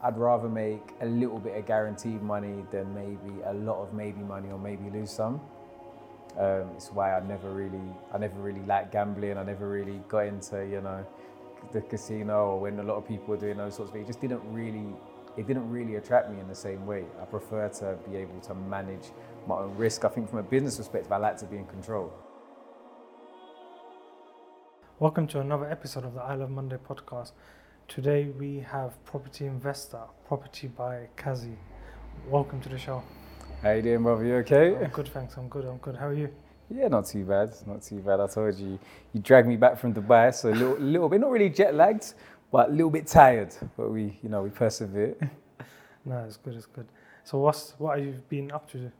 I'd rather make a little bit of guaranteed money than maybe a lot of maybe money or maybe lose some. Um, it's why I never really, I never really liked gambling. I never really got into, you know, the casino or when a lot of people were doing those sorts of things. It just didn't really, it didn't really attract me in the same way. I prefer to be able to manage my own risk. I think from a business perspective, I like to be in control. Welcome to another episode of the I Love Monday podcast. Today we have Property Investor, Property by Kazi. Welcome to the show. How you doing, brother? You okay? I'm good, thanks. I'm good. I'm good. How are you? Yeah, not too bad. Not too bad. I told you, you dragged me back from Dubai, so a little, little bit, not really jet lagged, but a little bit tired. But we, you know, we persevere. no, it's good. It's good. So what's what have you been up to?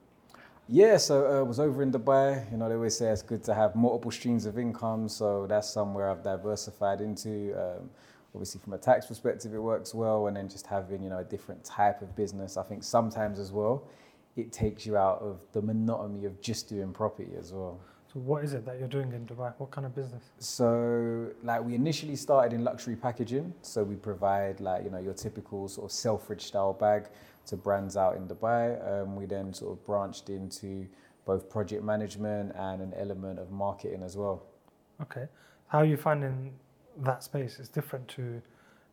Yeah, so I uh, was over in Dubai. You know, they always say it's good to have multiple streams of income. So that's somewhere I've diversified into. Um, obviously, from a tax perspective, it works well. And then just having, you know, a different type of business. I think sometimes as well, it takes you out of the monotony of just doing property as well. So what is it that you're doing in Dubai? What kind of business? So like we initially started in luxury packaging. So we provide like, you know, your typical sort of Selfridge style bag to brands out in Dubai. Um, we then sort of branched into both project management and an element of marketing as well. Okay. How are you finding that space? It's different to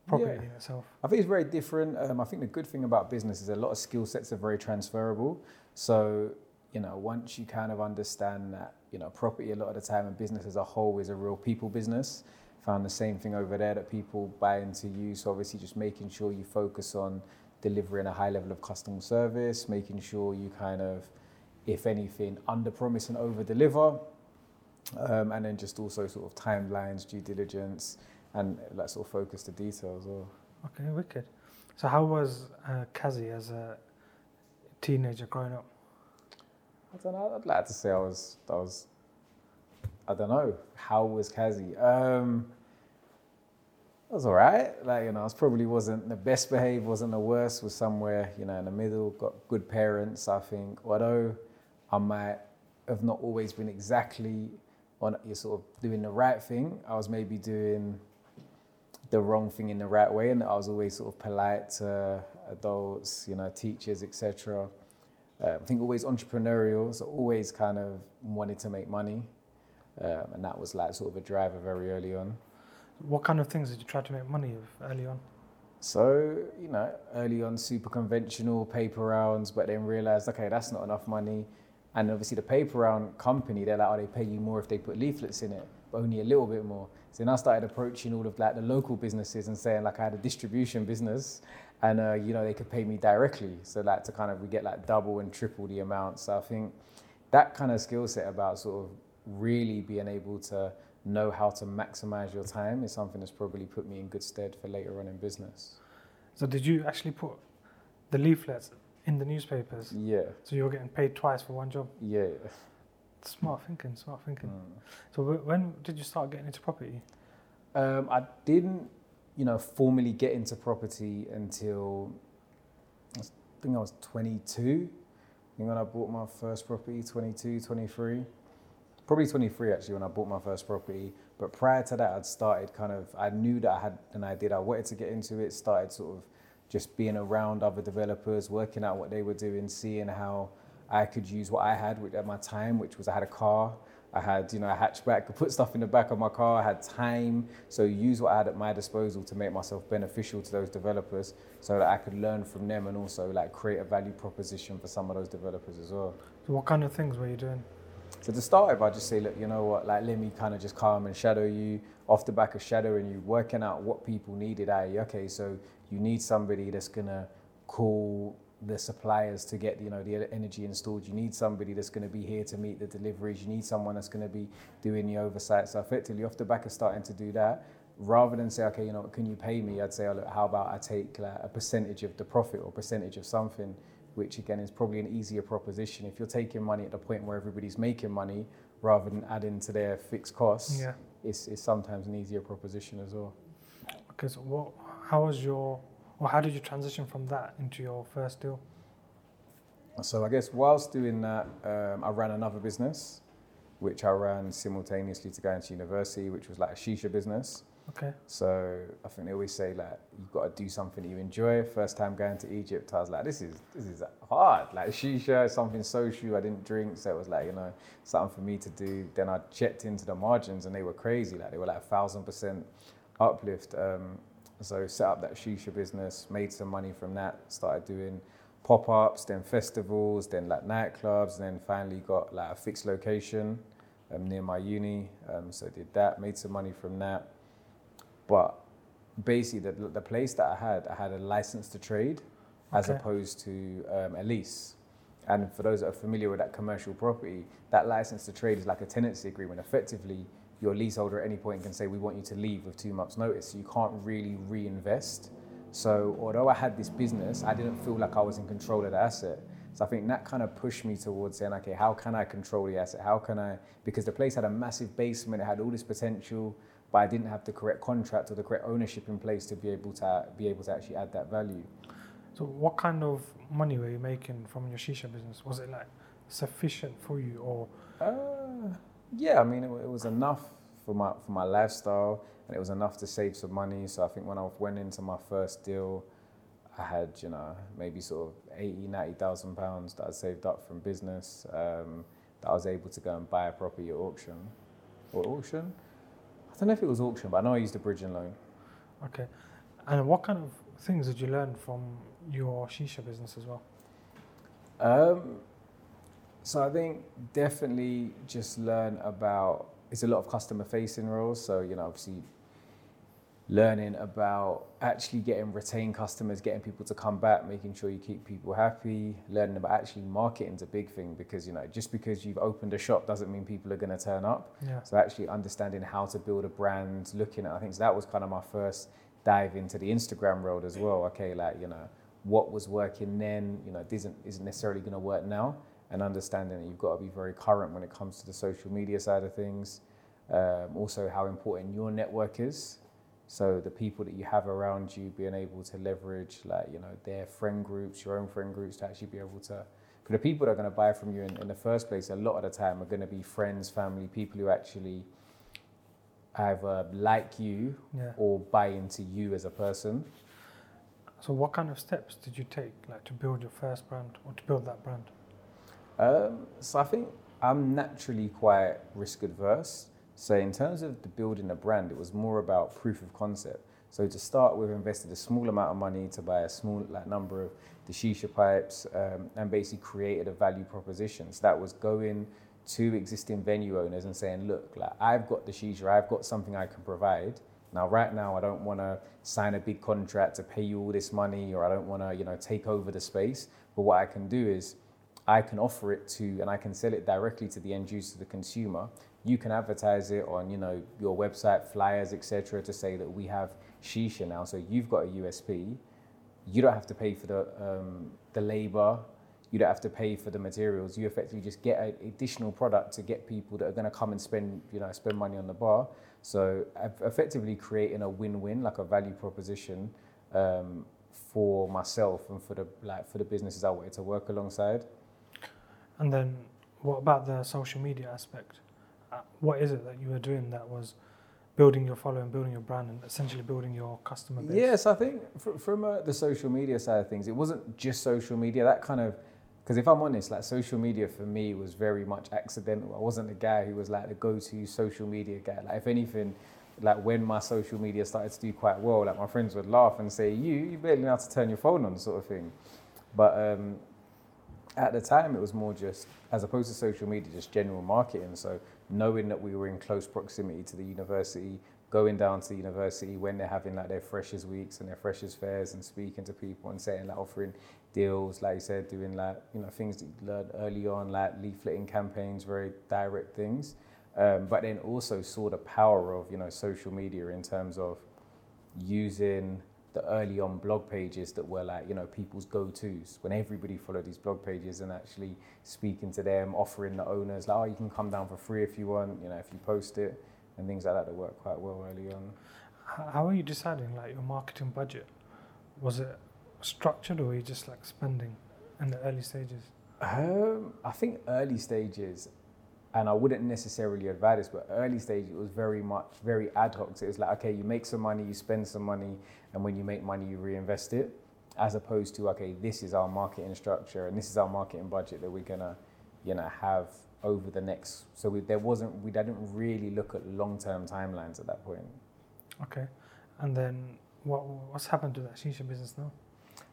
property yeah. itself? I think it's very different. Um, I think the good thing about business is a lot of skill sets are very transferable. So, you know, once you kind of understand that, you know, property a lot of the time and business as a whole is a real people business. Found the same thing over there that people buy into you. So obviously just making sure you focus on delivering a high level of customer service, making sure you kind of, if anything, under promise and over deliver. Um, and then just also sort of timelines, due diligence, and like sort of focus the details. Or okay, wicked. So how was uh, Kazi as a teenager growing up? I don't know. I'd like to say I was. I was. I don't know. How was Kazi? Um, it was all right. Like you know, I was probably wasn't the best behaved, wasn't the worst. Was somewhere you know in the middle. Got good parents. I think. Although I might have not always been exactly on you're sort of doing the right thing. I was maybe doing the wrong thing in the right way, and I was always sort of polite to adults, you know, teachers, etc. Uh, I think always entrepreneurial, so always kind of wanted to make money, um, and that was like sort of a driver very early on. What kind of things did you try to make money of early on? So, you know, early on, super conventional paper rounds, but then realized, okay, that's not enough money. And obviously, the paper round company, they're like, oh, they pay you more if they put leaflets in it, but only a little bit more. So then I started approaching all of like the local businesses and saying like I had a distribution business, and uh, you know they could pay me directly. So like to kind of we get like double and triple the amount. So I think that kind of skill set about sort of really being able to know how to maximize your time is something that's probably put me in good stead for later on in business. So did you actually put the leaflets in the newspapers? Yeah. So you were getting paid twice for one job? Yeah. Smart thinking, smart thinking. Mm. So when did you start getting into property? Um, I didn't, you know, formally get into property until I think I was 22. I think when I bought my first property, 22, 23. Probably 23 actually when I bought my first property. But prior to that, I'd started kind of, I knew that I had an idea. I wanted to get into it, started sort of just being around other developers, working out what they were doing, seeing how I could use what I had at my time, which was I had a car, I had you know a hatchback, could put stuff in the back of my car, I had time, so use what I had at my disposal to make myself beneficial to those developers, so that I could learn from them and also like create a value proposition for some of those developers as well. So what kind of things were you doing? So to start with, I just say, look, you know what, like let me kind of just come and shadow you off the back of shadowing you, working out what people needed. I okay, so you need somebody that's gonna call the suppliers to get you know the energy installed. You need somebody that's going to be here to meet the deliveries. You need someone that's going to be doing the oversight. So effectively, off the back of starting to do that, rather than say, okay, you know, can you pay me? I'd say, oh, look, how about I take like, a percentage of the profit or percentage of something, which again is probably an easier proposition. If you're taking money at the point where everybody's making money, rather than adding to their fixed costs, yeah. it's, it's sometimes an easier proposition as well. Okay, so what? How was your or how did you transition from that into your first deal? So I guess whilst doing that, um, I ran another business, which I ran simultaneously to go into university, which was like a shisha business. Okay. So I think they always say like you've got to do something that you enjoy. First time going to Egypt, I was like, this is this is hard. Like shisha, something social. I didn't drink, so it was like you know something for me to do. Then I checked into the margins, and they were crazy. Like they were like a thousand percent uplift. Um, so set up that shisha business, made some money from that. Started doing pop ups, then festivals, then like nightclubs, and then finally got like a fixed location um, near my uni. Um, so did that, made some money from that but basically, the, the place that I had, I had a license to trade as Okay. opposed to um, a lease. And for those that are familiar with that commercial property, that license to trade is like a tenancy agreement. Effectively, your leaseholder at any point can say, We want you to leave with two months' notice. So you can't really reinvest. So, although I had this business, I didn't feel like I was in control of the asset. So, I think that kind of pushed me towards saying, Okay, how can I control the asset? How can I? Because the place had a massive basement, it had all this potential, but I didn't have the correct contract or the correct ownership in place to be able to be able to actually add that value. So what kind of money were you making from your shisha business? Was it like sufficient for you, or Uh, yeah, I mean, it, it was enough for my for my lifestyle, and it was enough to save some money. So I think when I went into my first deal, I had you know maybe sort of 80, 90,000 pounds that I saved up from business um, that I was able to go and buy a property at auction or auction. I don't know if it was auction, but I know I used a bridging loan. okay? And what kind of things did you learn from your shisha business as well? Um, so I think definitely just learn about it's a lot of customer facing roles. So you know, obviously learning about actually getting retained customers, getting people to come back, making sure you keep people happy, learning about actually marketing's a big thing because you know just because you've opened a shop doesn't mean people are going to turn up. Yeah. So actually understanding how to build a brand, looking at I think so that was kind of my first dive into the Instagram world as well. Okay, like you know what was working then, you know, it isn't isn't necessarily going to work now, and understanding that you've got to be very current when it comes to the social media side of things. Um, also, how important your network is. So the people that you have around you, being able to leverage, like you know, their friend groups, your own friend groups, to actually be able to. For the people that are going to buy from you in, in the first place, a lot of the time are going to be friends, family, people who actually either like you Yeah. or buy into you as a person. So what kind of steps did you take, like to build your first brand or to build that brand? Um, so I think I'm naturally quite risk adverse. So in terms of the building a brand, it was more about proof of concept. So to start with, invested a small amount of money to buy a small like number of the shisha pipes, um, and basically created a value proposition. So that was going to existing venue owners and saying, look, like I've got the shisha, I've got something I can provide. Now, right now, I don't want to sign a big contract to pay you all this money, or I don't want to, you know, take over the space. But what I can do is I can offer it to and I can sell it directly to the end user, the consumer. You can advertise it on, you know, your website, flyers, etc., to say that we have shisha now. So you've got a USP. You don't have to pay for the um, the labor. You don't have to pay for the materials. You effectively just get an additional product to get people that are going to come and spend, you know, spend money on the bar. So effectively creating a win-win, like a value proposition um, for myself and for the like for the businesses I wanted to work alongside. And then what about the social media aspect? Uh, what is it that you were doing that was building your following, building your brand, and essentially building your customer base? Yes, I think fr- from uh, the social media side of things, it wasn't just social media. That kind of, because if I'm honest, like social media for me was very much accidental. I wasn't the guy who was like the go-to social media guy. Like if anything, like when my social media started to do quite well, like my friends would laugh and say, "You, you barely know how to turn your phone on," sort of thing. But um, at the time, it was more just as opposed to social media, just general marketing. So knowing that we were in close proximity to the university, going down to the university when they're having like their freshers weeks and their freshers fairs and speaking to people and saying like offering deals, like you said, doing like you know things that you learned early on, like leafleting campaigns, very direct things. Um, but then also saw the power of you know social media in terms of using the early on blog pages that were like you know people's go-to's when everybody followed these blog pages and actually speaking to them offering the owners like oh you can come down for free if you want you know if you post it and things like that that worked quite well early on How are you deciding like your marketing budget? Was it structured or were you just like spending in the early stages? um, i think early stages and I wouldn't necessarily advise this, but early stage it was very much very ad hoc. So it was like, okay, you make some money, you spend some money, and when you make money, you reinvest it, as opposed to okay, this is our marketing structure and this is our marketing budget that we're gonna, you know, have over the next. So we, there wasn't we didn't really look at long term timelines at that point. Okay, and then what what's happened to that shisha business now?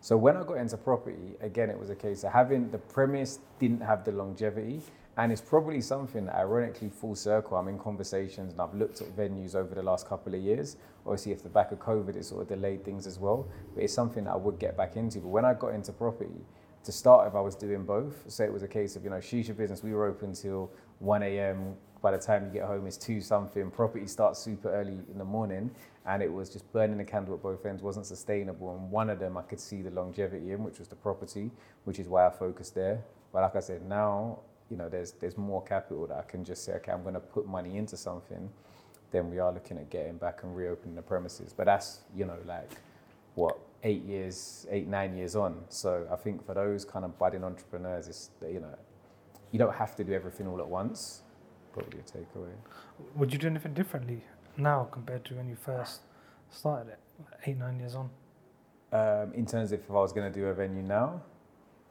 So when I got into property, again, it was a case of having the premise didn't have the longevity. And it's probably something that, ironically, full circle. I'm in conversations and I've looked at venues over the last couple of years. Obviously, if the back of COVID, it sort of delayed things as well. But it's something that I would get back into. But when I got into property, to start with, I was doing both. So it was a case of, you know, shisha business, we were open till 1 a.m. By the time you get home, it's 2 something. Property starts super early in the morning. And it was just burning the candle at both ends, wasn't sustainable. And one of them I could see the longevity in, which was the property, which is why I focused there. But like I said, now you know, there's there's more capital that I can just say, okay, I'm going to put money into something. Then we are looking at getting back and reopening the premises. But that's you know like what eight years, eight nine years on. So I think for those kind of budding entrepreneurs, it's you know, you don't have to do everything all at once. Probably a takeaway. Would you do anything differently now compared to when you first started it, eight nine years on? Um, in terms of if I was going to do a venue now,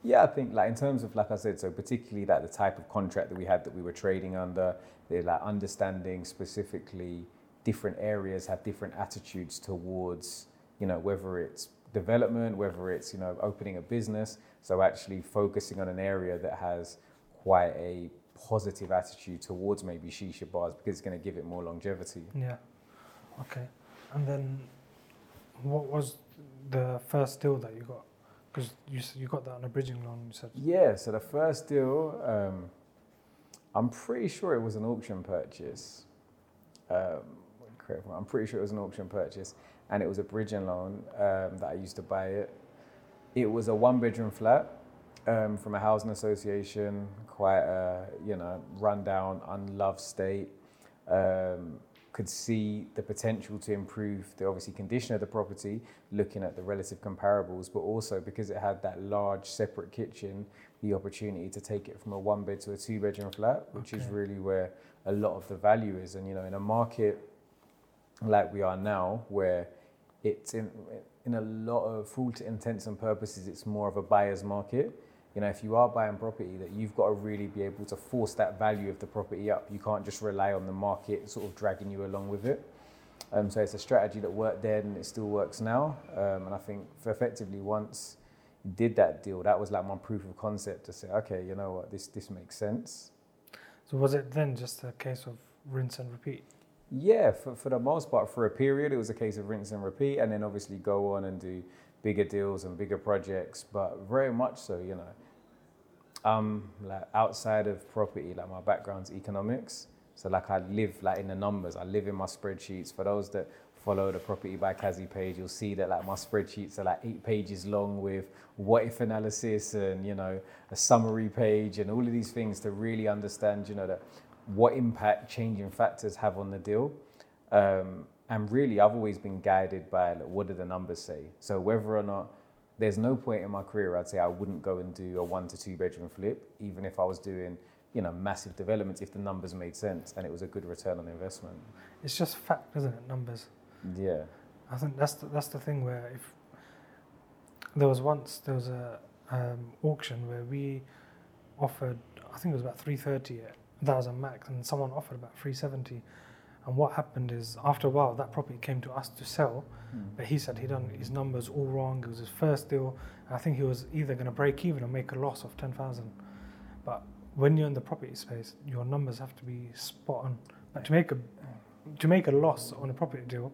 yeah, I think like in terms of like I said, so particularly that the type of contract that we had that we were trading under, the like understanding specifically different areas have different attitudes towards, you know, whether it's development, whether it's, you know, opening a business. So actually focusing on an area that has quite a positive attitude towards maybe shisha bars because it's going to give it more longevity. Yeah. Okay. And then what was the first deal that you got? Because you you got that on a bridging loan, you said. Yeah. So the first deal, um, I'm pretty sure it was an auction purchase. Um, I'm pretty sure it was an auction purchase, and it was a bridging loan um, that I used to buy it. It was a one-bedroom flat um, from a housing association, quite a you know rundown, unloved state. Um, could see the potential to improve the obviously condition of the property, looking at the relative comparables, but also because it had that large separate kitchen, the opportunity to take it from a one bed to a two bedroom flat, which okay. is really where a lot of the value is. And you know, in a market like we are now, where it's in in a lot of full intents and purposes, it's more of a buyer's market you know, if you are buying property, that you've got to really be able to force that value of the property up. You can't just rely on the market sort of dragging you along with it. Um, so it's a strategy that worked then and it still works now. Um, and I think effectively once you did that deal, that was like my proof of concept to say, okay, you know what, this this makes sense. So was it then just a case of rinse and repeat? Yeah, for, for the most part, for a period, it was a case of rinse and repeat, and then obviously go on and do bigger deals and bigger projects, but very much so, you know. Um, like outside of property, like my background's economics. So like I live like in the numbers. I live in my spreadsheets. For those that follow the property by Kazi page, you'll see that like my spreadsheets are like eight pages long with what if analysis and you know a summary page and all of these things to really understand you know that what impact changing factors have on the deal. Um, and really, I've always been guided by like, what do the numbers say. So whether or not there's no point in my career I'd say I wouldn't go and do a one to two bedroom flip, even if I was doing you know massive developments if the numbers made sense and it was a good return on investment. It's just fact, isn't it? Numbers. Yeah. I think that's the, that's the thing where if there was once there was a um, auction where we offered I think it was about three thirty. That was a max, and someone offered about three seventy and what happened is, after a while, that property came to us to sell, mm. but he said he done his numbers all wrong. It was his first deal. I think he was either going to break even or make a loss of ten thousand. But when you're in the property space, your numbers have to be spot on. But to make a to make a loss on a property deal,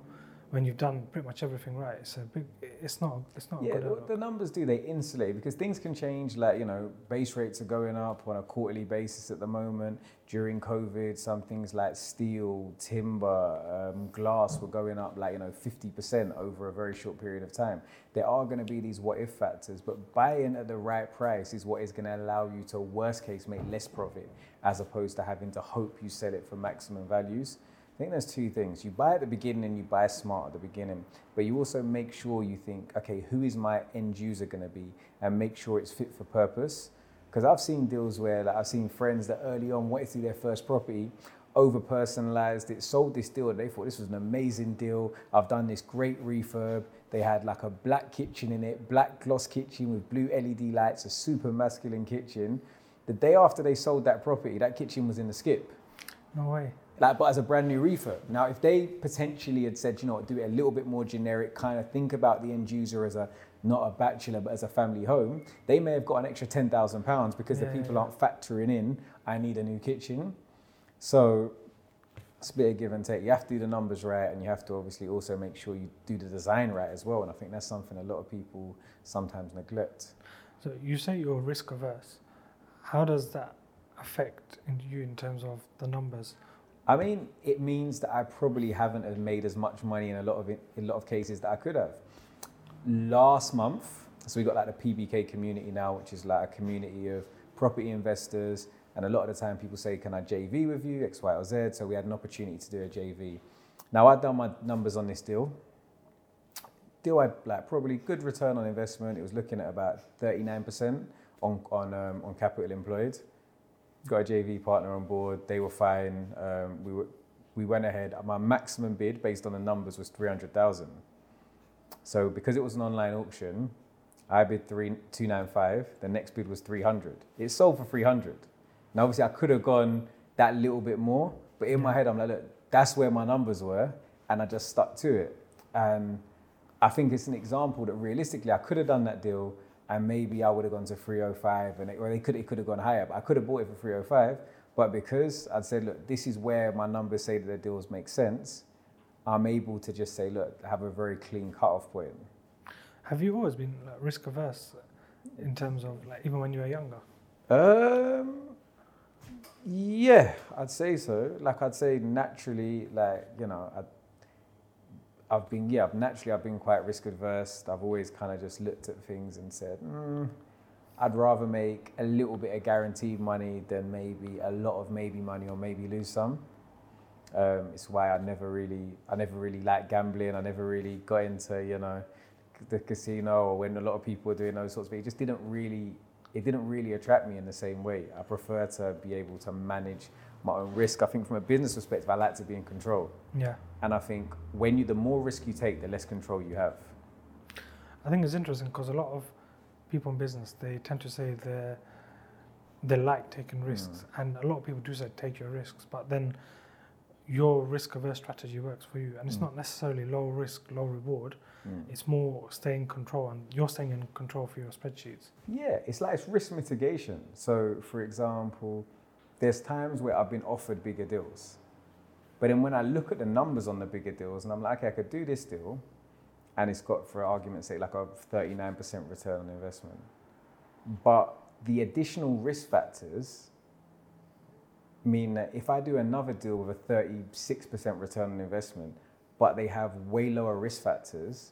when you've done pretty much everything right. It's a big. It's not. It's not. Yeah, the, the numbers do they insulate because things can change. Like you know, base rates are going up on a quarterly basis at the moment. During COVID, some things like steel, timber, um, glass were going up like you know fifty percent over a very short period of time. There are going to be these what if factors, but buying at the right price is what is going to allow you to worst case make less profit as opposed to having to hope you sell it for maximum values. I think there's two things. You buy at the beginning and you buy smart at the beginning, but you also make sure you think, okay, who is my end user going to be, and make sure it's fit for purpose. Because I've seen deals where like, I've seen friends that early on wanted to their first property, over personalized it, sold this deal, and they thought this was an amazing deal. I've done this great refurb. They had like a black kitchen in it, black gloss kitchen with blue LED lights, a super masculine kitchen. The day after they sold that property, that kitchen was in the skip. No way. Like, but as a brand new refurb. Now, if they potentially had said, you know, do it a little bit more generic, kind of think about the end user as a not a bachelor but as a family home, they may have got an extra ten thousand pounds because Yeah, the people yeah. aren't factoring in. I need a new kitchen. So it's a bit of give and take. You have to do the numbers right, and you have to obviously also make sure you do the design right as well. And I think that's something a lot of people sometimes neglect. So you say you're risk averse. How does that affect you in terms of the numbers? I mean, it means that I probably haven't made as much money in a lot of in a lot of cases that I could have. Last month, so we got like the PBK community now, which is like a community of property investors, and a lot of the time people say, "Can I JV with you X, Y, or Z?" So we had an opportunity to do a JV. Now I'd done my numbers on this deal. Deal I like probably good return on investment. It was looking at about thirty nine percent on on um, on capital employed got a JV partner on board. They were fine. Um, we were, we went ahead. My maximum bid based on the numbers was three hundred thousand. So because it was an online auction, I bid three two nine five. The next bid was three hundred. It sold for three hundred. Now obviously I could have gone that little bit more, but in my head I'm like, look, that's where my numbers were, and I just stuck to it. And I think it's an example that realistically I could have done that deal and maybe I would have gone to 305 and it, or they could it could have gone higher. But I could have bought it for 305. But because I'd said, look, this is where my numbers say that the deals make sense, I'm able to just say, look, have a very clean cutoff point. Have you always been like, risk averse in terms of like even when you were younger? Um, yeah, I'd say so. Like I'd say naturally, like you know, I, I've been yeah, naturally I've been quite risk adverse. I've always kind of just looked at things and said, mm, I'd rather make a little bit of guaranteed money than maybe a lot of maybe money or maybe lose some. Um, it's why I never really, I never really liked gambling. I never really got into you know, the casino or when a lot of people were doing those sorts of things. It just didn't really it didn't really attract me in the same way. I prefer to be able to manage my own risk. I think from a business perspective, I like to be in control. Yeah. And I think when you, the more risk you take, the less control you have. I think it's interesting because a lot of people in business they tend to say they they like taking risks, and a lot of people do say take your risks, but then your risk averse strategy works for you, and it's Mm. not necessarily low risk, low reward. Mm. It's more staying in control, and you're staying in control for your spreadsheets. Yeah, it's like it's risk mitigation. So, for example, there's times where I've been offered bigger deals. But then when I look at the numbers on the bigger deals and I'm like, okay, I could do this deal and it's got, for argument's sake, like a 39% return on investment. But the additional risk factors mean that if I do another deal with a 36% return on investment, but they have way lower risk factors,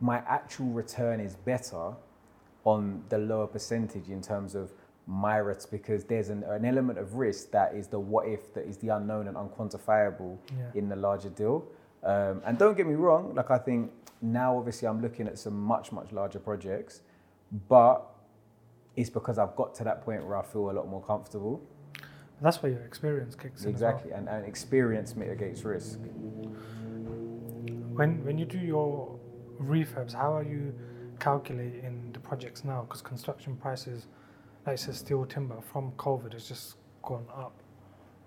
my actual return is better on the lower percentage in terms of my ret because there's an, an element of risk that is the what if that is the unknown and unquantifiable Yeah. in the larger deal. Um, and don't get me wrong, like I think now obviously I'm looking at some much much larger projects, but it's because I've got to that point where I feel a lot more comfortable. That's where your experience kicks in. as well. Exactly, and, and experience mitigates risk. When when you do your refurbs, how are you calculating the projects now? Because construction prices, like it steel timber from COVID, has just gone up.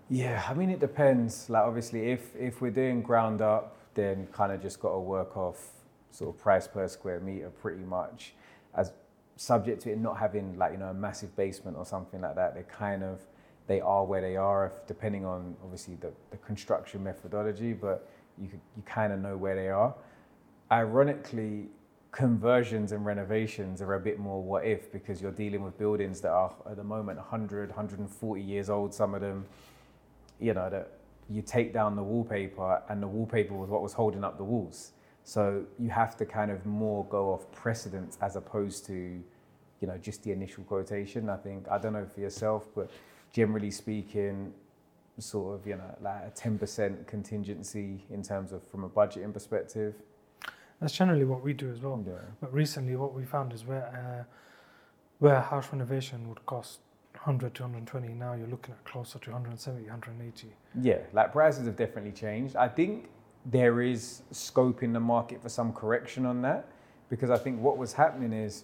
Yeah, I mean it depends. Like obviously, if if we're doing ground up, then kind of just got to work off sort of price per square meter, pretty much, as subject to it not having like you know a massive basement or something like that. They kind of they are where they are, if, depending on obviously the, the construction methodology, but you could, you kind of know where they are. Ironically, conversions and renovations are a bit more what if because you're dealing with buildings that are at the moment 100, 140 years old, some of them you know, that you take down the wallpaper and the wallpaper was what was holding up the walls. So you have to kind of more go off precedence as opposed to, you know, just the initial quotation. I think, I don't know for yourself, but generally speaking, sort of, you know, like a 10% contingency in terms of from a budgeting perspective. That's generally what we do as well. Yeah. But recently, what we found is where uh, where a house renovation would cost 100 to 120, now you're looking at closer to 170, 180. Yeah, like prices have definitely changed. I think there is scope in the market for some correction on that because I think what was happening is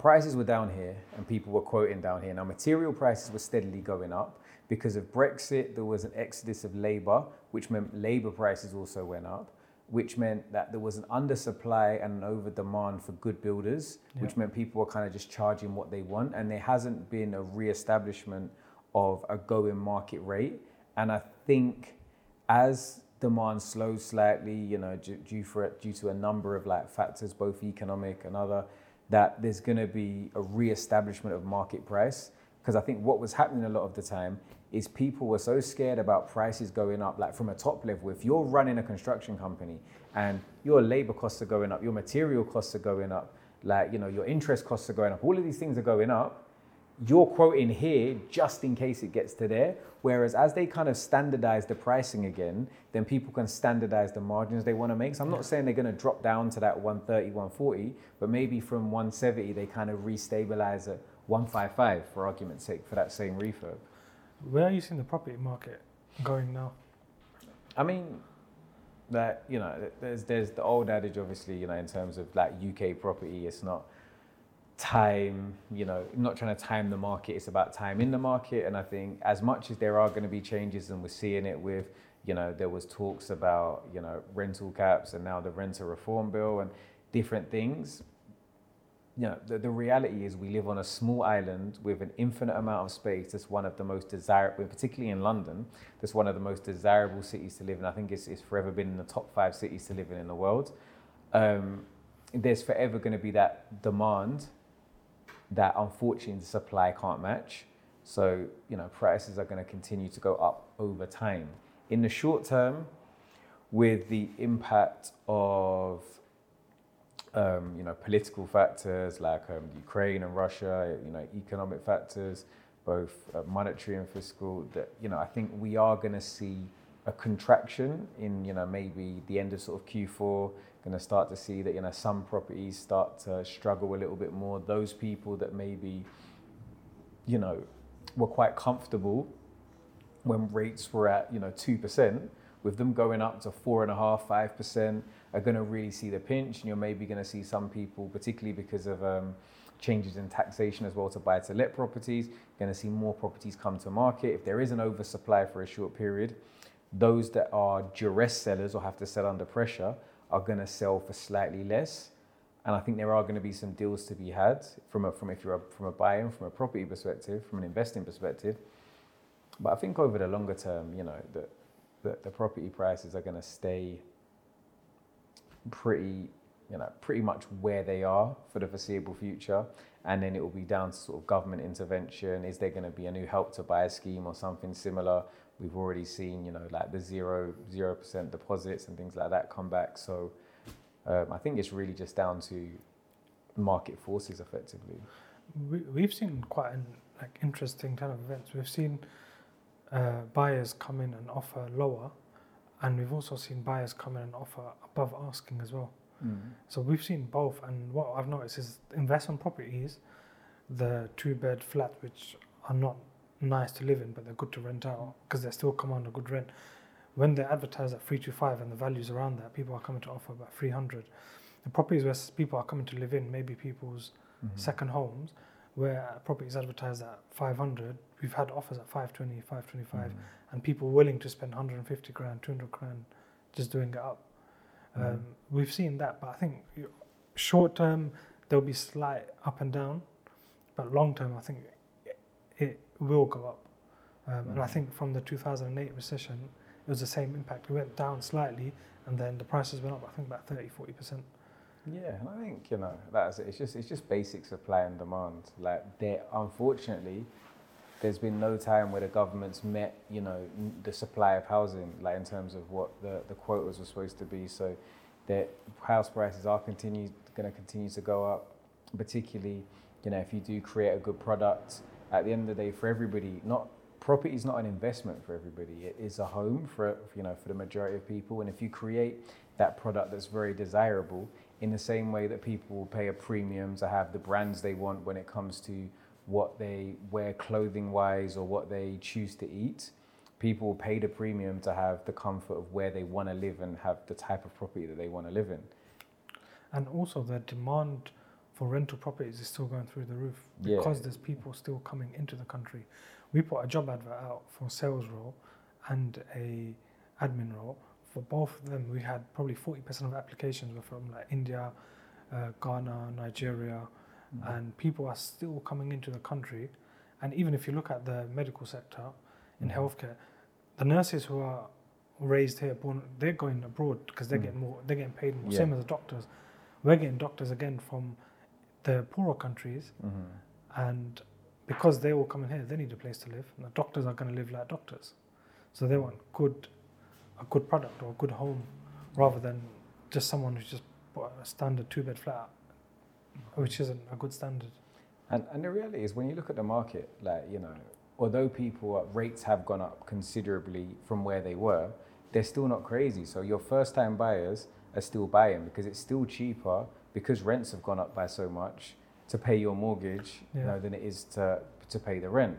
prices were down here and people were quoting down here. Now, material prices were steadily going up. Because of Brexit, there was an exodus of labour, which meant labour prices also went up, which meant that there was an undersupply and an over demand for good builders, Yeah. which meant people were kind of just charging what they want. And there hasn't been a re establishment of a going market rate. And I think as demand slows slightly, you know, due, due for due to a number of like factors, both economic and other, that there's going to be a re-establishment of market price. Because I think what was happening a lot of the time is people were so scared about prices going up, like from a top level. If you're running a construction company and your labor costs are going up, your material costs are going up, like you know, your interest costs are going up, all of these things are going up you're quoting here just in case it gets to there. Whereas as they kind of standardize the pricing again, then people can standardize the margins they want to make. So I'm not saying they're going to drop down to that 130, 140, but maybe from 170 they kind of restabilize at 155 for argument's sake for that same refurb. Where are you seeing the property market going now? I mean, that you know, there's there's the old adage, obviously, you know, in terms of like UK property, it's not time, you know, not trying to time the market, it's about time in the market. And I think as much as there are going to be changes, and we're seeing it with, you know, there was talks about, you know, rental caps and now the renter reform bill and different things. You know, the, the reality is we live on a small island with an infinite amount of space. That's one of the most desirable, particularly in London, that's one of the most desirable cities to live in. I think it's, it's forever been in the top five cities to live in in the world. Um, there's forever going to be that demand that unfortunately the supply can't match. So, you know, prices are going to continue to go up over time. In the short term, with the impact of um, you know political factors like um, Ukraine and Russia, you know economic factors, both uh, monetary and fiscal. That you know I think we are going to see a contraction in you know maybe the end of sort of Q4. Going to start to see that you know some properties start to struggle a little bit more. Those people that maybe you know were quite comfortable when rates were at you know two percent, with them going up to four and a half, five percent, are going to really see the pinch, and you're maybe going to see some people, particularly because of um, changes in taxation as well to buy to let properties, going to see more properties come to market. If there is an oversupply for a short period, those that are duress sellers or have to sell under pressure are going to sell for slightly less. And I think there are going to be some deals to be had from a, from if you're a, from a buyer, from a property perspective, from an investing perspective. But I think over the longer term, you know, the, the, the property prices are going to stay pretty, you know, pretty much where they are for the foreseeable future. And then it will be down to sort of government intervention. Is there going to be a new help to buy scheme or something similar? We've already seen, you know, like the zero zero percent deposits and things like that come back. So um, I think it's really just down to market forces, effectively. We, we've seen quite an like interesting kind of events. We've seen uh, buyers come in and offer lower, and we've also seen buyers come in and offer above asking as well. So we've seen both, and what I've noticed is investment properties, the two bed flat, which are not nice to live in, but they're good to rent out because they still command a good rent. When they advertise at three to five and the values around that, people are coming to offer about three hundred. The properties where people are coming to live in, maybe people's Mhm. second homes, where properties advertised at 500, we've had offers at 520, 525, Mhm. and people willing to spend 150 grand, 200 grand just doing it up. Um, Mhm. We've seen that, but I think short term there'll be slight up and down, but long term I think it, it will go up. Um, And I Mhm. think from the 2008 recession, it was the same impact. It went down slightly, and then the prices went up. I think about 30, 40 percent. Yeah, and I think you know that's it. It's just it's just basic supply and demand. Like there, unfortunately, there's been no time where the government's met you know the supply of housing, like in terms of what the the quotas were supposed to be. So, that house prices are continue going to continue to go up, particularly you know if you do create a good product. At the end of the day, for everybody, not property is not an investment for everybody. It is a home for you know for the majority of people. And if you create that product that's very desirable, in the same way that people will pay a premium to have the brands they want when it comes to what they wear clothing wise or what they choose to eat, people will pay the premium to have the comfort of where they want to live and have the type of property that they want to live in. And also the demand for rental properties is still going through the roof Yeah. because there's people still coming into the country. We put a job advert out for a sales role and a admin role. For both of them, we had probably 40% of applications were from like India, uh, Ghana, Nigeria, and people are still coming into the country. And even if you look at the medical sector in Mhm. healthcare, the nurses who are raised here, born, they're going abroad because they're Mm. getting more, they're getting paid more. Yeah. Same as the doctors, we're getting doctors again from the poorer countries, Mhm. and because they all coming here, they need a place to live. And the doctors are going to live like doctors, so they want good, a good product or a good home, rather than just someone who's just bought a standard two bed flat, which isn't a good standard. And, and the reality is, when you look at the market, like, you know, although people, uh, rates have gone up considerably from where they were, they're still not crazy. So your first time buyers are still buying because it's still cheaper because rents have gone up by so much to pay your mortgage you know, than it is to, to pay the rent.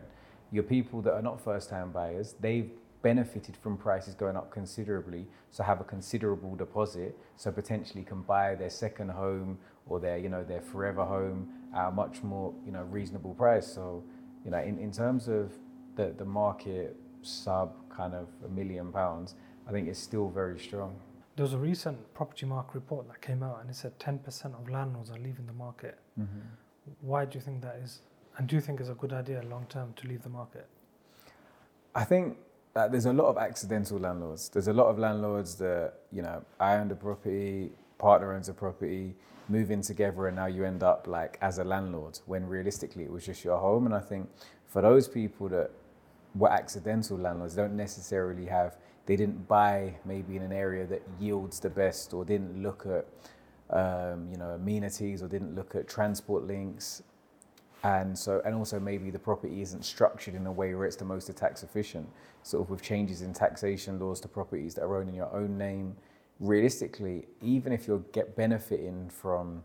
Your people that are not first time buyers, they've benefited from prices going up considerably, so have a considerable deposit, so potentially can buy their second home or their, you know, their forever home at a much more, you know, reasonable price. So, you know, in, in terms of the, the market sub kind of a million pounds, I think it's still very strong. There was a recent property market report that came out, and it said 10% of landlords are leaving the market. Mm-hmm. Why do you think that is? And do you think it's a good idea long term to leave the market? I think there's a lot of accidental landlords. There's a lot of landlords that, you know, I own a property, partner owns a property, move in together, and now you end up like as a landlord when realistically it was just your home. And I think for those people that were accidental landlords, don't necessarily have, they didn't buy maybe in an area that yields the best or didn't look at, um, you know, amenities or didn't look at transport links and so and also maybe the property isn't structured in a way where it's the most tax efficient. Sort of with changes in taxation laws to properties that are owned in your own name realistically even if you're get benefiting from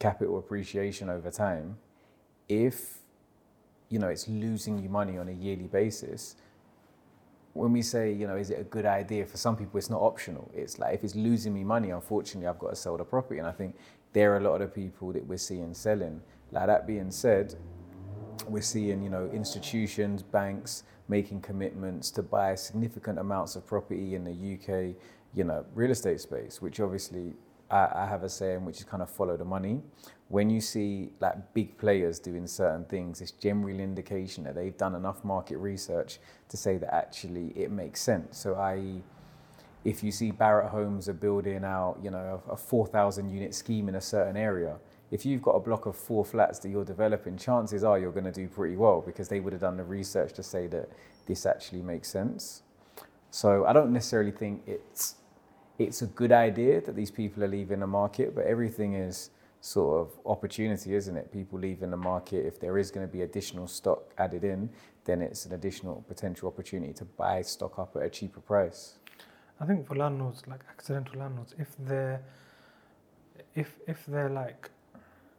capital appreciation over time if you know it's losing you money on a yearly basis when we say you know is it a good idea? For some people it's not optional. It's like if it's losing me money unfortunately i've got to sell the property. And i think there are a lot of the people that we're seeing selling like that being said, we're seeing, you know, institutions, banks making commitments to buy significant amounts of property in the UK, you know, real estate space, which obviously I, I have a saying which is kind of follow the money. When you see like big players doing certain things, it's generally indication that they've done enough market research to say that actually it makes sense. So, i.e., if you see Barratt Homes are building out, you know, a, a 4,000 unit scheme in a certain area, if you've got a block of four flats that you're developing, chances are you're going to do pretty well because they would have done the research to say that this actually makes sense. So I don't necessarily think it's it's a good idea that these people are leaving the market, but everything is sort of opportunity, isn't it? People leaving the market. If there is going to be additional stock added in, then it's an additional potential opportunity to buy stock up at a cheaper price. I think for landlords, like accidental landlords, if they're if if they're like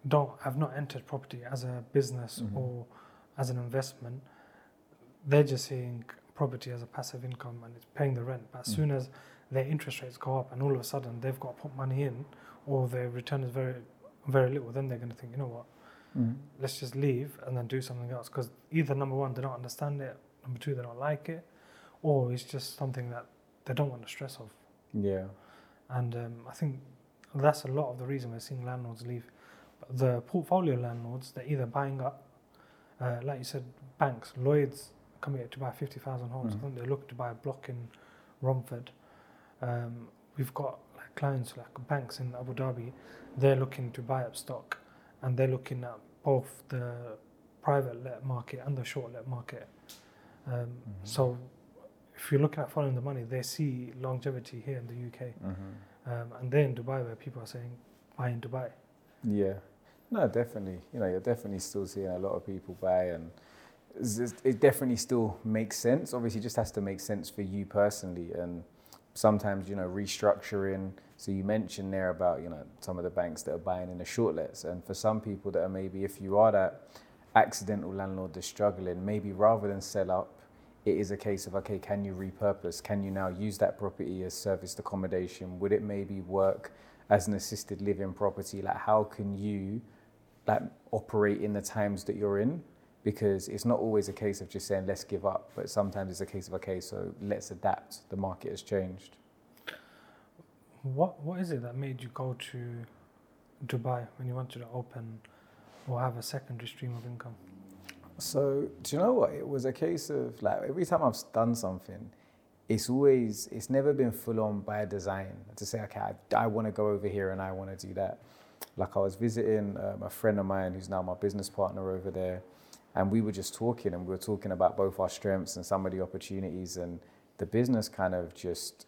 don't have not entered property as a business Mhm. or as an investment, they're just seeing property as a passive income and it's paying the rent. But as Mm. soon as their interest rates go up and all of a sudden they've got to put money in or their return is very very little, then they're going to think, you know what, let's just leave and then do something else. Because either number one, they don't understand it, number two, they don't like it, or it's just something that they don't want to stress of. Yeah. And um, I think that's a lot of the reason we're seeing landlords leave. The portfolio landlords, they're either buying up, uh, like you said, banks, Lloyds coming to buy 50,000 homes. Mhm. I think they're looking to buy a block in Romford. Um, we've got like clients like banks in Abu Dhabi, they're looking to buy up stock and they're looking at both the private let market and the short let market. Um, Mhm. So if you're looking at following the money, they see longevity here in the UK. Mm-hmm. Um, and then Dubai, where people are saying, buy in Dubai. Yeah, no, definitely. You know, you're definitely still seeing a lot of people buy, and it definitely still makes sense. Obviously, it just has to make sense for you personally, and sometimes you know restructuring So you mentioned there about you know some of the banks that are buying in the shortlets, and for some people that are maybe if you are that accidental landlord that's struggling, maybe rather than sell up, it is a case of okay, can you repurpose? Can you now use that property as serviced accommodation? Would it maybe work as an assisted living property? Like how can you like operate in the times that you're in? Because it's not always a case of just saying let's give up, but sometimes it's a case of okay, so let's adapt. The market has changed. What What is it that made you go to Dubai when you wanted to open or have a secondary stream of income? So do you know what? It was a case of like every time I've done something, it's always it's never been full on by design to say okay I, I want to go over here and I want to do that. Like I was visiting um, a friend of mine who's now my business partner over there, and we were just talking and we were talking about both our strengths and some of the opportunities and the business kind of just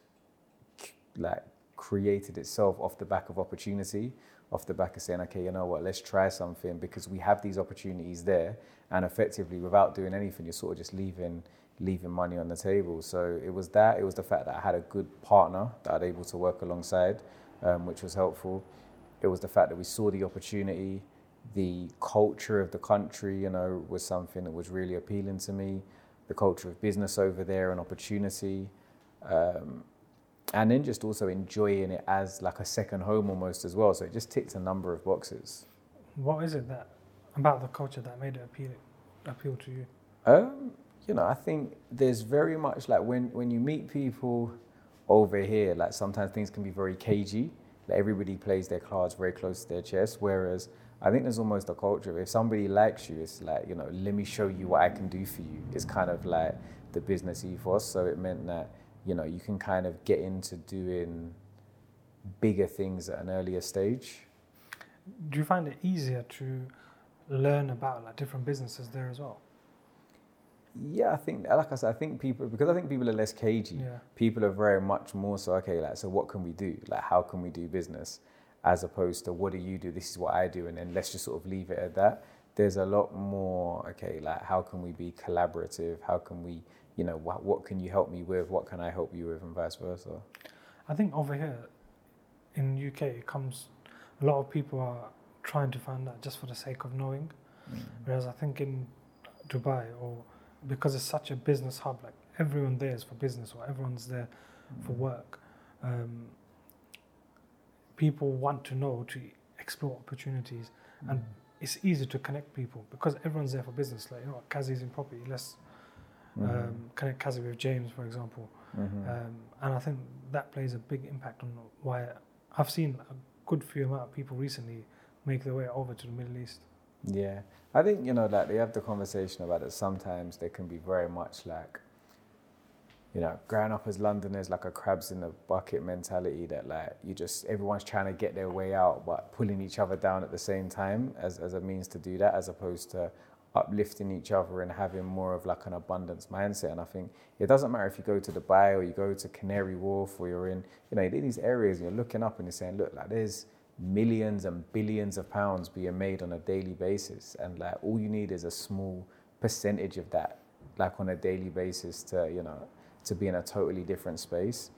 like created itself off the back of opportunity, off the back of saying, okay, you know what, let's try something because we have these opportunities there, and effectively, without doing anything, you're sort of just leaving leaving money on the table. So it was that. It was the fact that I had a good partner that I was able to work alongside, um, which was helpful. It was the fact that we saw the opportunity. The culture of the country, you know, was something that was really appealing to me. The culture of business over there and opportunity. Um, and then just also enjoying it as like a second home almost as well. So it just ticked a number of boxes. What is it that about the culture that made it appeal appeal to you? Um, you know, I think there's very much like when when you meet people over here, like sometimes things can be very cagey. Like everybody plays their cards very close to their chest, whereas I think there's almost a culture of if somebody likes you, it's like, you know, let me show you what I can do for you. It's kind of like the business ethos. So it meant that you know, you can kind of get into doing bigger things at an earlier stage. Do you find it easier to learn about like different businesses there as well? Yeah, I think, like I said, I think people because I think people are less cagey. Yeah. People are very much more so. Okay, like so, what can we do? Like, how can we do business? As opposed to what do you do? This is what I do, and then let's just sort of leave it at that. There's a lot more. Okay, like how can we be collaborative? How can we you know, what, what can you help me with? What can I help you with, and vice versa. I think over here in UK, it comes a lot of people are trying to find that just for the sake of knowing, mm. whereas I think in Dubai or because it's such a business hub, like everyone there is for business or everyone's there mm. for work. Um, people want to know to explore opportunities, mm. and it's easy to connect people because everyone's there for business. Like you know, Kazi's in property. Let's mm-hmm. um, connect Kazi with James, for example. Mm-hmm. Um, and I think that plays a big impact on why I've seen a good few amount of people recently make their way over to the Middle East. Yeah, I think you know that they have the conversation about it. Sometimes they can be very much like, you know, growing up as Londoners, like a crabs in the bucket mentality. That like you just everyone's trying to get their way out, but pulling each other down at the same time as as a means to do that, as opposed to uplifting each other and having more of like an abundance mindset. And I think it doesn't matter if you go to Dubai or you go to Canary Wharf or you're in, you know, in these areas and you're looking up and you're saying, look, like there's millions and billions of pounds being made on a daily basis. And like all you need is a small percentage of that, like on a daily basis to, you know, to be in a totally different space.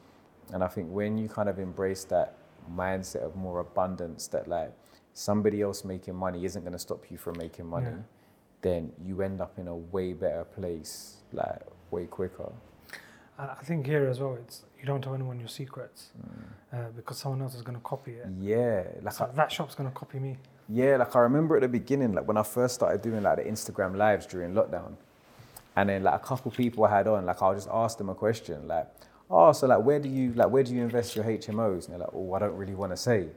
And I think when you kind of embrace that mindset of more abundance, that like somebody else making money isn't going to stop you from making money. Yeah then you end up in a way better place, like way quicker. I think here as well, it's you don't tell anyone your secrets mm. uh, because someone else is going to copy it. Yeah, like so I, that shop's going to copy me. Yeah, like I remember at the beginning, like when I first started doing like the Instagram lives during lockdown, and then like a couple people I had on, like I'll just ask them a question, like, oh, so like where do you like where do you invest your HMOs? And they're like, oh, I don't really want to say.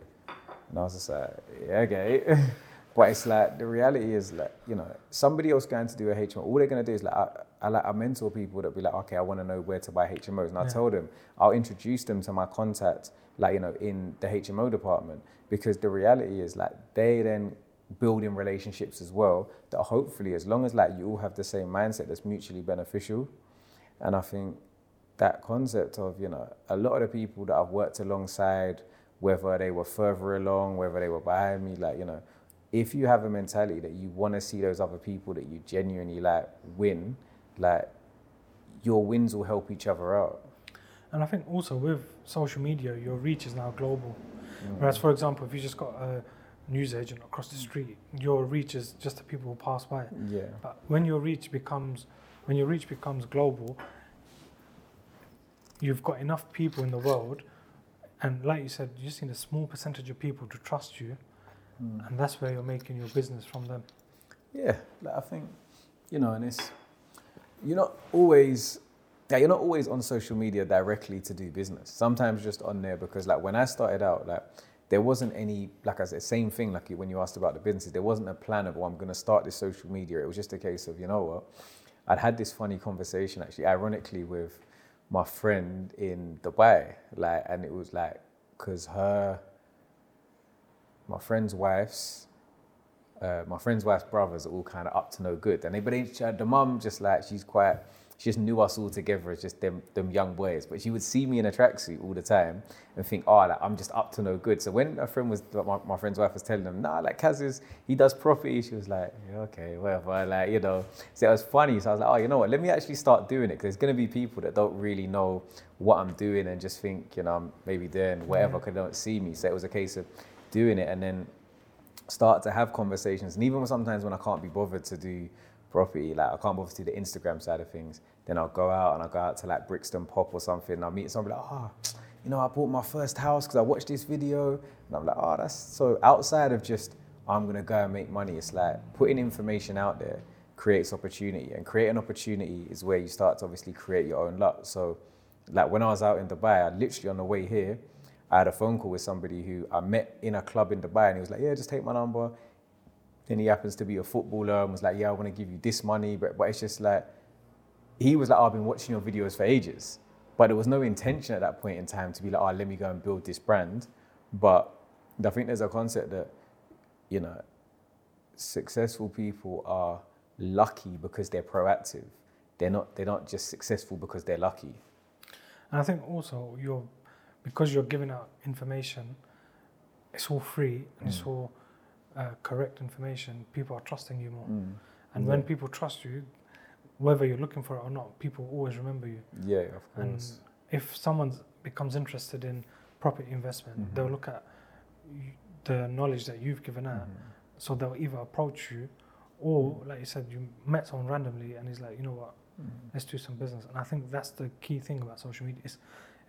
And I was just like, yeah, okay. But it's like the reality is like you know somebody else going to do a HMO. All they're going to do is like I, I like I mentor people that be like okay I want to know where to buy HMOs and I tell them I'll introduce them to my contact like you know in the HMO department. Because the reality is like they then building relationships as well that hopefully as long as like you all have the same mindset that's mutually beneficial. And I think that concept of you know a lot of the people that I've worked alongside whether they were further along whether they were behind me like you know if you have a mentality that you want to see those other people that you genuinely like win, like your wins will help each other out. And I think also with social media, your reach is now global. Mm. Whereas, for example, if you just got a news agent across the street, your reach is just the people who pass by. yeah, But when your reach becomes when your reach becomes global, you've got enough people in the world, and like you said, you just need a small percentage of people to trust you, Mm. and that's where you're making your business from them. yeah. Like I think, you know, and it's you're not always. Yeah, you're not always on social media directly to do business. Sometimes just on there because, like, when I started out, like, there wasn't any, like I said, same thing. Like when you asked about the businesses, there wasn't a plan of, oh, I'm going to start this social media. It was just a case of, you know what, I'd had this funny conversation actually, ironically, with my friend in Dubai, like, and it was like, cause her, my friend's wife's, uh, my friend's wife's brothers are all kind of up to no good, and they, but they, the mum just like she's quite, she just knew us all together as just them, them young boys. But she would see me in a tracksuit all the time and think, oh, like, I'm just up to no good. So when a friend was, like, my, my friend's wife was telling them, nah, like Kaz is, he does property. She was like, yeah, okay, whatever. Like, you know, so it was funny. So I was like, oh, you know what? Let me actually start doing it because there's to be people that don't really know what I'm doing and just think, you know, I'm maybe doing whatever because they don't see me. So it was a case of doing it and then start to have conversations. And even sometimes when I can't be bothered to do property, like I can't bother to do the Instagram side of things, then I'll go out and I'll go out to like Brixton Pop or something and I'll meet somebody like, oh, you know, I bought my first house because I watched this video. And I'm like, oh, that's so outside of just, I'm going to go and make money. It's like putting information out there creates opportunity and creating opportunity is where you start to obviously create your own luck. So like when I was out in Dubai, I literally on the way here, I had a phone call with somebody who I met in a club in Dubai and he was like, yeah, just take my number. Then he happens to be a footballer and was like, yeah, I want to give you this money. But, but it's just like, he was like, oh, I've been watching your videos for ages. But there was no intention at that point in time to be like, oh, let me go and build this brand. But I think there's a concept that, you know, successful people are lucky because they're proactive. They're not, they're not just successful because they're lucky. And I think also you're because you're giving out information, it's all free and it's Mm. all uh, correct information. People are trusting you more, Mm. and when people trust you, whether you're looking for it or not, people always remember you. Yeah, of course. And if someone becomes interested in property investment, Mhm. they'll look at the knowledge that you've given out. Mhm. So they'll either approach you, or like you said, you met someone randomly and he's like, you know what, Mhm. let's do some business. And I think that's the key thing about social media. It's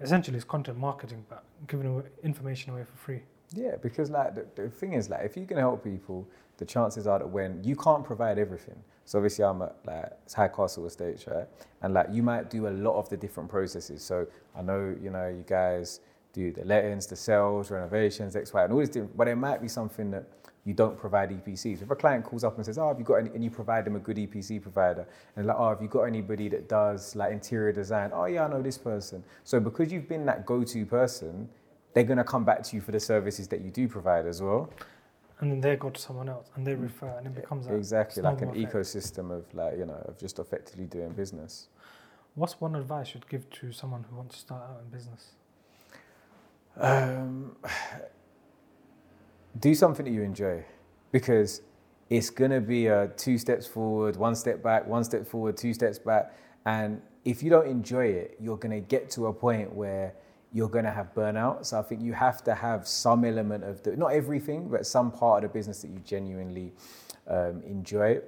essentially it's content marketing, but giving away information away for free. Yeah, because like the, the thing is like if you can help people, the chances are that when you can't provide everything. So obviously I'm at like Highcastle Estates, right? And like you might do a lot of the different processes. So I know you know you guys do the lettings, the sales, renovations, X, Y, and all these different. But it might be something that you don't provide EPCs. If a client calls up and says, "Oh, have you got any?" and you provide them a good EPC provider, and like, "Oh, have you got anybody that does like interior design?" Oh, yeah, I know this person. So because you've been that go-to person, they're gonna come back to you for the services that you do provide as well. And then they go to someone else and they refer, and it becomes a exactly like an effect. ecosystem of like you know of just effectively doing business. What's one advice you'd give to someone who wants to start out in business? Um, do something that you enjoy because it's going to be a two steps forward, one step back, one step forward, two steps back. And if you don't enjoy it, you're going to get to a point where you're going to have burnout. So I think you have to have some element of the, not everything, but some part of the business that you genuinely um, enjoy.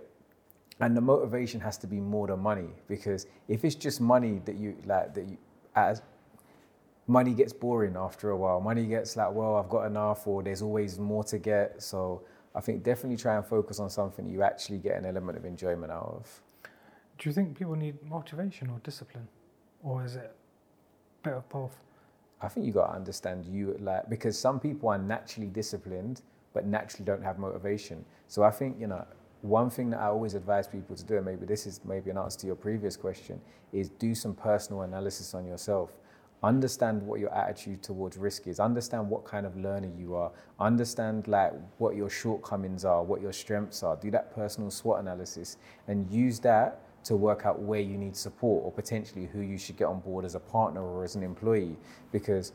And the motivation has to be more than money because if it's just money that you like, that you, as money gets boring after a while. Money gets like, well, I've got enough, or there's always more to get. So I think definitely try and focus on something you actually get an element of enjoyment out of. Do you think people need motivation or discipline, or is it a bit of both? I think you got to understand you like because some people are naturally disciplined but naturally don't have motivation. So I think you know one thing that I always advise people to do, and maybe this is maybe an answer to your previous question, is do some personal analysis on yourself. Understand what your attitude towards risk is. Understand what kind of learner you are. Understand like what your shortcomings are, what your strengths are. Do that personal SWOT analysis and use that to work out where you need support or potentially who you should get on board as a partner or as an employee because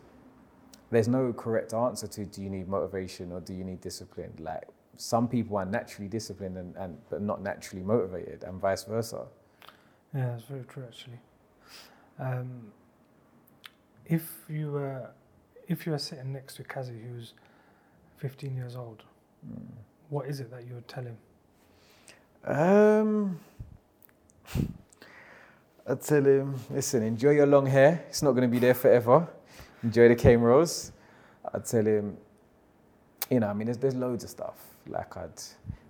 there's no correct answer to do you need motivation or do you need discipline like some people are naturally disciplined and, and but not naturally motivated and vice versa Yeah, that's very true actually. Um, If you were, if you were sitting next to Kazi, who's 15 years old, what is it that you would tell him? Um, I'd tell him, listen, enjoy your long hair. It's not going to be there forever. Enjoy the cane rolls. I'd tell him, you know, I mean, there's, there's loads of stuff. Like I'd,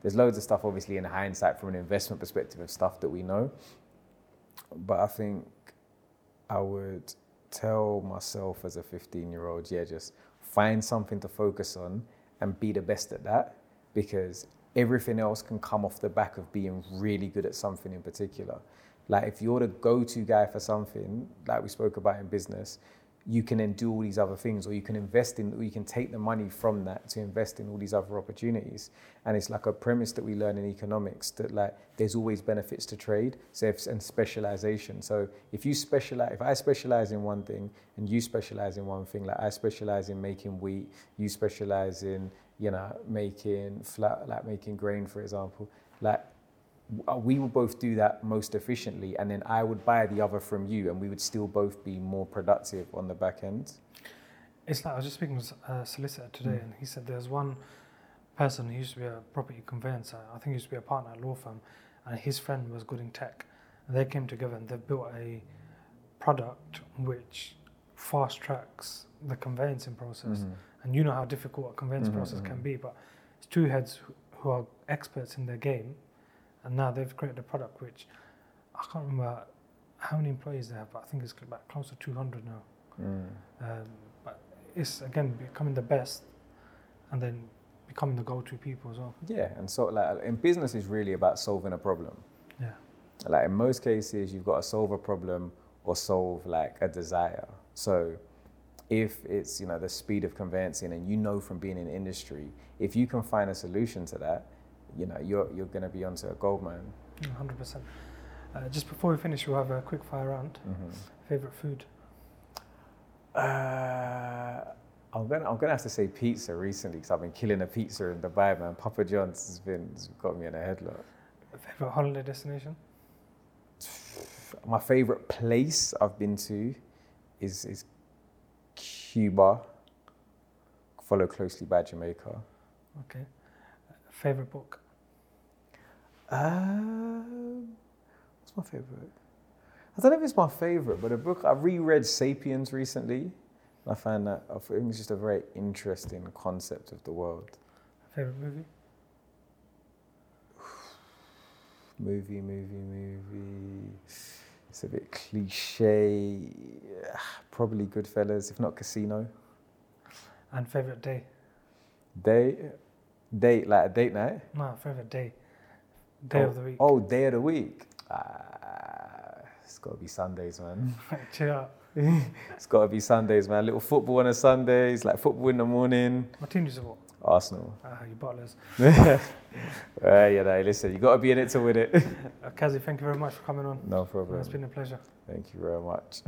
there's loads of stuff, obviously, in hindsight from an investment perspective of stuff that we know. But I think I would tell myself as a 15 year old, yeah, just find something to focus on and be the best at that because everything else can come off the back of being really good at something in particular. Like if you're the go-to guy for something, like we spoke about in business, you can then do all these other things, or you can invest in, or you can take the money from that to invest in all these other opportunities. And it's like a premise that we learn in economics that like there's always benefits to trade, so if, and specialization. So if you specialize, if I specialize in one thing and you specialize in one thing, like I specialize in making wheat, you specialize in you know making flat, like making grain, for example, like we will both do that most efficiently and then I would buy the other from you and we would still both be more productive on the back end. It's like I was just speaking to a solicitor today, Mm. and he said there's one person who used to be a property conveyancer. I think he used to be a partner at a law firm, and his friend was good in tech. And they came together and they built a product which fast tracks the conveyancing process. Mhm. And you know how difficult a conveyancing Mhm, process can be, but it's two heads who are experts in their game, and now they've created a product which I can't remember how many employees they have, but I think it's about close to 200 now. Mm. Um, but it's again becoming the best, and then becoming the go-to people as well. Yeah, and so like in business is really about solving a problem. Yeah. Like in most cases, you've got to solve a problem or solve like a desire. So if it's you know the speed of conveyancing, and you know from being in industry, if you can find a solution to that, you know you're you're going to be onto a gold mine. Hundred percent. Uh, just before we finish, we'll have a quick fire round. Mm-hmm. Favorite food? Uh, I'm gonna I'm gonna have to say pizza recently because I've been killing a pizza in Dubai, man. Papa John's has been has got me in a headlock. Favorite holiday destination? My favorite place I've been to is is Cuba, followed closely by Jamaica. Okay. Favorite book? Um, what's my favorite? I don't know if it's my favorite, but a book I reread *Sapiens* recently. and I found that I think it's just a very interesting concept of the world. Favorite movie? Movie, movie, movie. It's a bit cliche. Probably Goodfellas, if not Casino. And favorite day? Day, date like a date night. No, favorite day. Day oh, of the week. Oh, day of the week. Ah, it's got to be Sundays, man. Chill out. it's got to be Sundays, man. Little football on a Sunday. It's like football in the morning. What team do you support? Arsenal. Ah, you butlers. uh, yeah, no, listen, you got to be in it to win it. Uh, Kazi, thank you very much for coming on. no problem. It's been a pleasure. Thank you very much.